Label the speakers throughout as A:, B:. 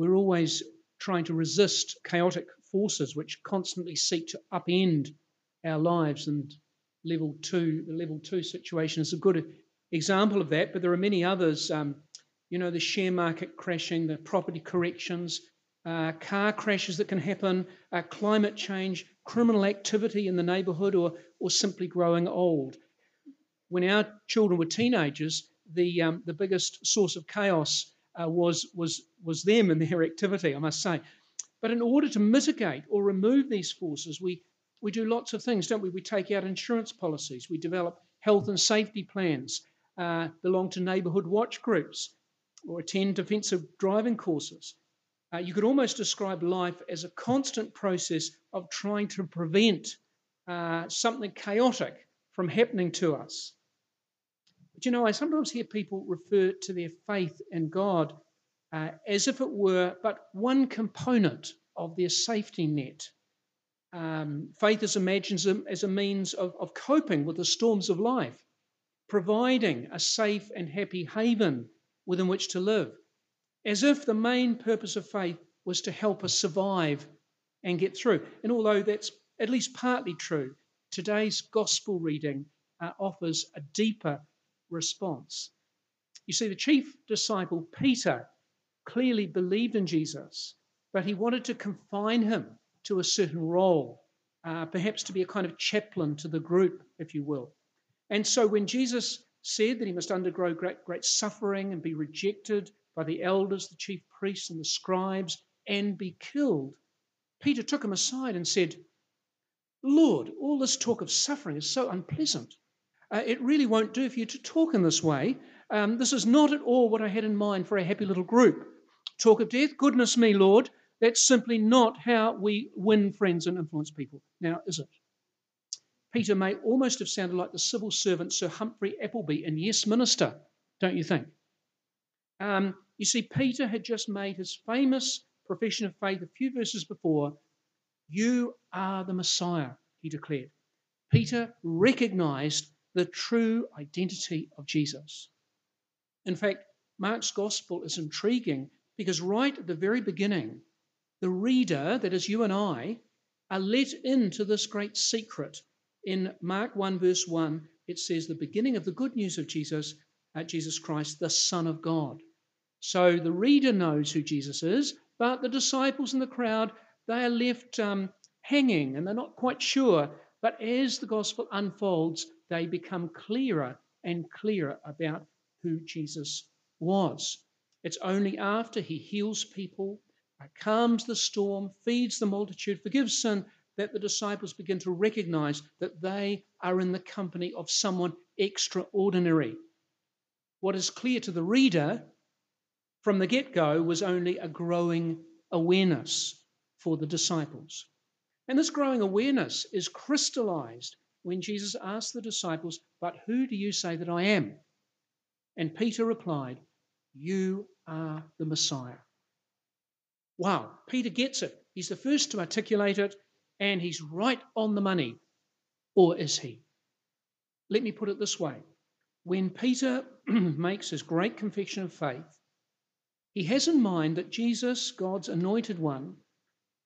A: we're always trying to resist chaotic forces which constantly seek to upend our lives. And level two, the level two situation is a good example of that, but there are many others. Um, you know, the share market crashing, the property corrections, uh, car crashes that can happen, uh, climate change, criminal activity in the neighbourhood, or, or simply growing old. When our children were teenagers, the, um, the biggest source of chaos uh, was, was, was them and their activity, I must say. But in order to mitigate or remove these forces, we, we do lots of things, don't we? We take out insurance policies, we develop health and safety plans, uh, belong to neighbourhood watch groups, or attend defensive driving courses. Uh, you could almost describe life as a constant process of trying to prevent uh, something chaotic from happening to us. But you know, I sometimes hear people refer to their faith in God uh, as if it were but one component of their safety net. Um, faith is imagined as a means of, of coping with the storms of life, providing a safe and happy haven within which to live as if the main purpose of faith was to help us survive and get through. And although that's at least partly true, today's gospel reading uh, offers a deeper response. You see, the chief disciple, Peter, clearly believed in Jesus, but he wanted to confine him to a certain role, uh, perhaps to be a kind of chaplain to the group, if you will. And so when Jesus said that he must undergo great, great suffering and be rejected by the elders, the chief priests, and the scribes, and be killed, Peter took him aside and said, Lord, all this talk of suffering is so unpleasant. Uh, it really won't do for you to talk in this way. Um, this is not at all what I had in mind for a happy little group. Talk of death? Goodness me, Lord. That's simply not how we win friends and influence people. Now, is it? Peter may almost have sounded like the civil servant Sir Humphrey Appleby in Yes Minister, don't you think? Um, you see, Peter had just made his famous profession of faith a few verses before. You are the Messiah, he declared. Peter recognized the true identity of Jesus. In fact, Mark's gospel is intriguing because right at the very beginning, the reader, that is you and I, are let into this great secret. In Mark 1, verse 1, it says, The beginning of the good news of Jesus, uh, Jesus Christ, the Son of God. So the reader knows who Jesus is, but the disciples and the crowd, they are left um, hanging and they're not quite sure. But as the gospel unfolds, they become clearer and clearer about who Jesus was. It's only after he heals people, uh, calms the storm, feeds the multitude, forgives sin, that the disciples begin to recognize that they are in the company of someone extraordinary. What is clear to the reader from the get go was only a growing awareness for the disciples. And this growing awareness is crystallized when Jesus asked the disciples, But who do you say that I am? And Peter replied, You are the Messiah. Wow, Peter gets it. He's the first to articulate it, and he's right on the money. Or is he? Let me put it this way when Peter makes his great confession of faith, he has in mind that Jesus, God's anointed one,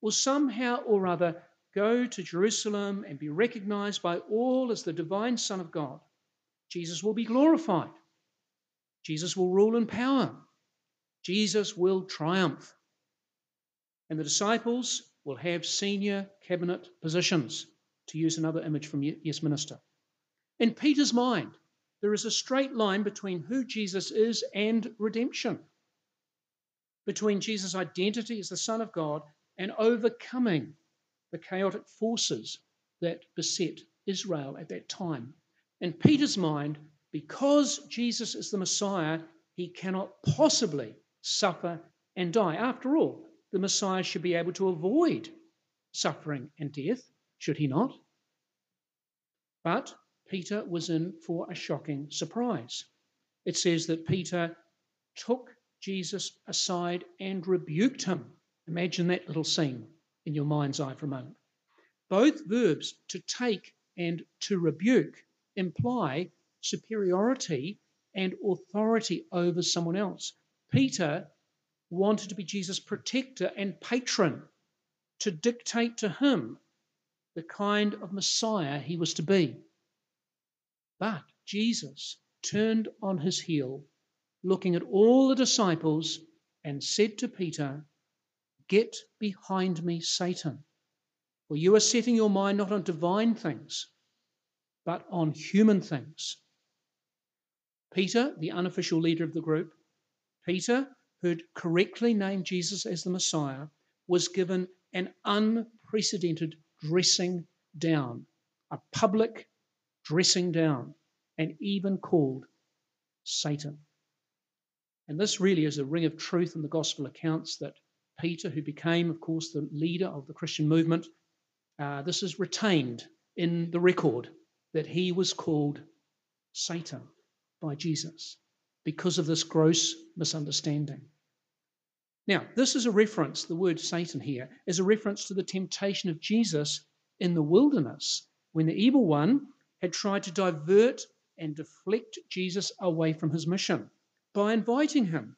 A: will somehow or other go to Jerusalem and be recognized by all as the divine Son of God. Jesus will be glorified. Jesus will rule in power. Jesus will triumph. And the disciples will have senior cabinet positions, to use another image from Yes Minister. In Peter's mind, there is a straight line between who Jesus is and redemption between Jesus' identity as the Son of God and overcoming the chaotic forces that beset Israel at that time. In Peter's mind, because Jesus is the Messiah, he cannot possibly suffer and die. After all, the Messiah should be able to avoid suffering and death, should he not? But Peter was in for a shocking surprise. It says that Peter took Jesus aside and rebuked him. Imagine that little scene in your mind's eye for a moment. Both verbs, to take and to rebuke, imply superiority and authority over someone else. Peter wanted to be Jesus' protector and patron, to dictate to him the kind of Messiah he was to be. But Jesus turned on his heel, looking at all the disciples, and said to Peter, Get behind me, Satan, for you are setting your mind not on divine things, but on human things. Peter, the unofficial leader of the group, Peter, who had correctly named Jesus as the Messiah, was given an unprecedented dressing down, a public dressing down, and even called Satan. And this really is a ring of truth in the gospel accounts that Peter, who became, of course, the leader of the Christian movement, uh, this is retained in the record that he was called Satan by Jesus because of this gross misunderstanding. Now, this is a reference, the word Satan here, is a reference to the temptation of Jesus in the wilderness when the evil one had tried to divert and deflect Jesus away from his mission by inviting him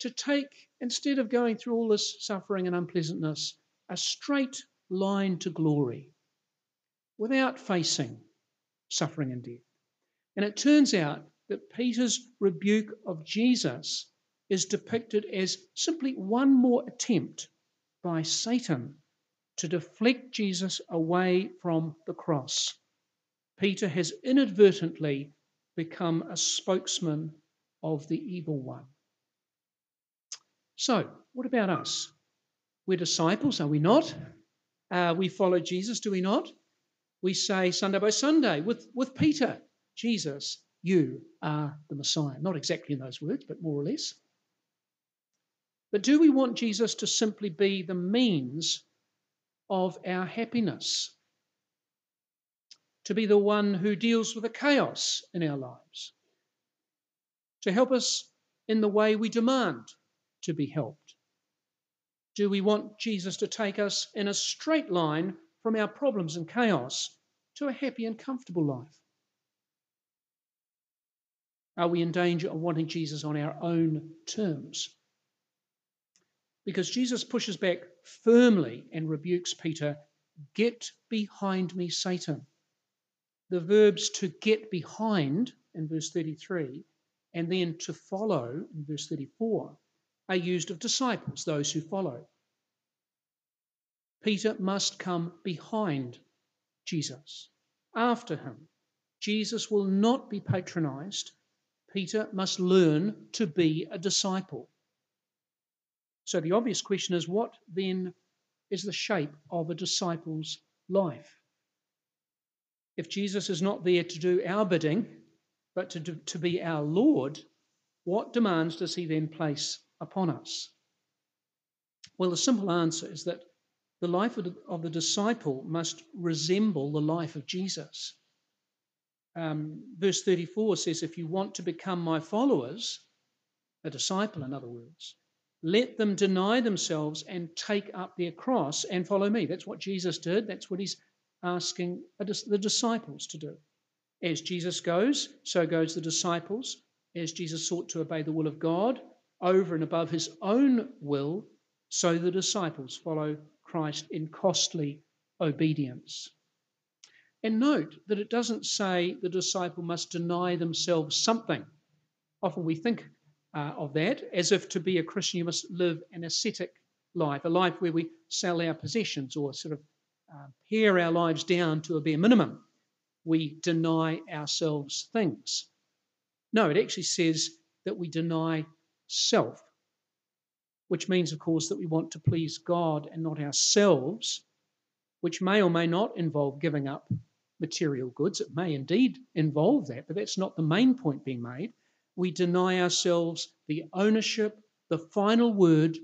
A: to take, instead of going through all this suffering and unpleasantness, a straight line to glory without facing suffering and death. And it turns out that Peter's rebuke of Jesus is depicted as simply one more attempt by Satan to deflect Jesus away from the cross. Peter has inadvertently become a spokesman of the evil one. So, what about us? We're disciples, are we not? Uh, we follow Jesus, do we not? We say Sunday by Sunday with, with Peter, Jesus you are the Messiah. Not exactly in those words, but more or less. But do we want Jesus to simply be the means of our happiness? To be the one who deals with the chaos in our lives? To help us in the way we demand to be helped? Do we want Jesus to take us in a straight line from our problems and chaos to a happy and comfortable life? Are we in danger of wanting Jesus on our own terms? Because Jesus pushes back firmly and rebukes Peter Get behind me, Satan. The verbs to get behind in verse 33 and then to follow in verse 34 are used of disciples, those who follow. Peter must come behind Jesus, after him. Jesus will not be patronized Peter must learn to be a disciple. So the obvious question is what then is the shape of a disciple's life? If Jesus is not there to do our bidding, but to, do, to be our Lord, what demands does he then place upon us? Well, the simple answer is that the life of the, disciple must resemble the life of Jesus um, verse 34 says, If you want to become my followers, a disciple, in other words, let them deny themselves and take up their cross and follow me. That's what Jesus did. That's what he's asking the disciples to do. As Jesus goes, so goes the disciples. As Jesus sought to obey the will of God over and above his own will, so the disciples follow Christ in costly obedience. And note that it doesn't say the disciple must deny themselves something. Often we think uh, of that as if to be a Christian you must live an ascetic life, a life where we sell our possessions or sort of uh, pare our lives down to a bare minimum. We deny ourselves things. No, it actually says that we deny self, which means, of course, that we want to please God and not ourselves, which may or may not involve giving up material goods. It may indeed involve that, but that's not the main point being made. We deny ourselves the ownership, the final word,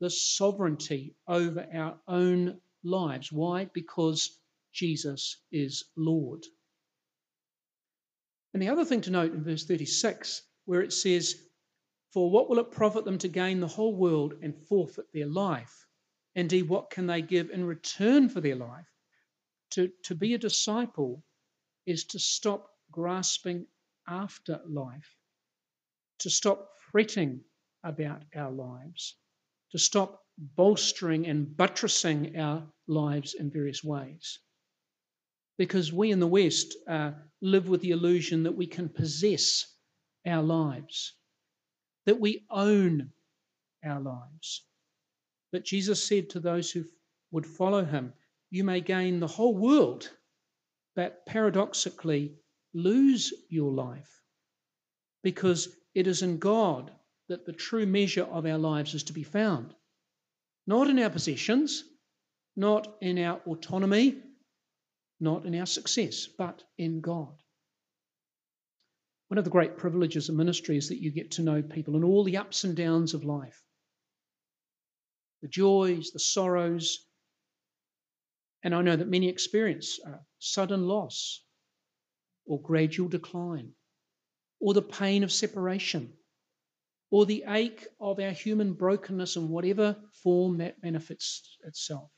A: the sovereignty over our own lives. Why? Because Jesus is Lord. And the other thing to note in verse 36, where it says, For what will it profit them to gain the whole world and forfeit their life? Indeed, what can they give in return for their life? To, to be a disciple is to stop grasping after life, to stop fretting about our lives, to stop bolstering and buttressing our lives in various ways. Because we in the West uh, live with the illusion that we can possess our lives, that we own our lives. But Jesus said to those who would follow him, You may gain the whole world, but paradoxically lose your life because it is in God that the true measure of our lives is to be found. Not in our possessions, not in our autonomy, not in our success, but in God. One of the great privileges of ministry is that you get to know people and all the ups and downs of life the joys, the sorrows. And I know that many experience uh, sudden loss or gradual decline or the pain of separation or the ache of our human brokenness in whatever form that manifests itself.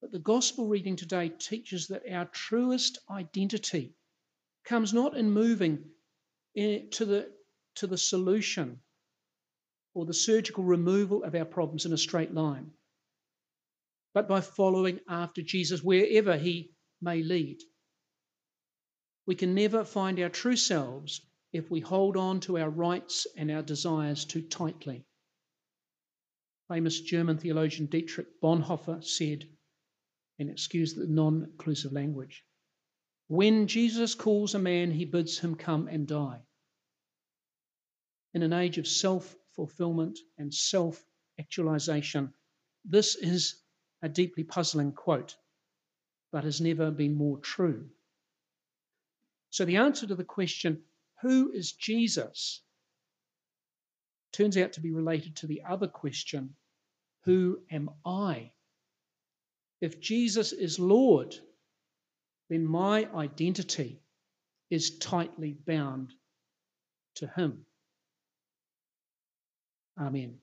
A: But the gospel reading today teaches that our truest identity comes not in moving to the, to the solution or the surgical removal of our problems in a straight line, but by following after Jesus wherever he may lead. We can never find our true selves if we hold on to our rights and our desires too tightly. Famous German theologian Dietrich Bonhoeffer said, and excuse the non inclusive language, when Jesus calls a man, he bids him come and die. In an age of self fulfillment and self actualization, this is a deeply puzzling quote, but has never been more true. So, the answer to the question, who is Jesus? turns out to be related to the other question Who am I? If Jesus is Lord, then my identity is tightly bound to Him. Amen.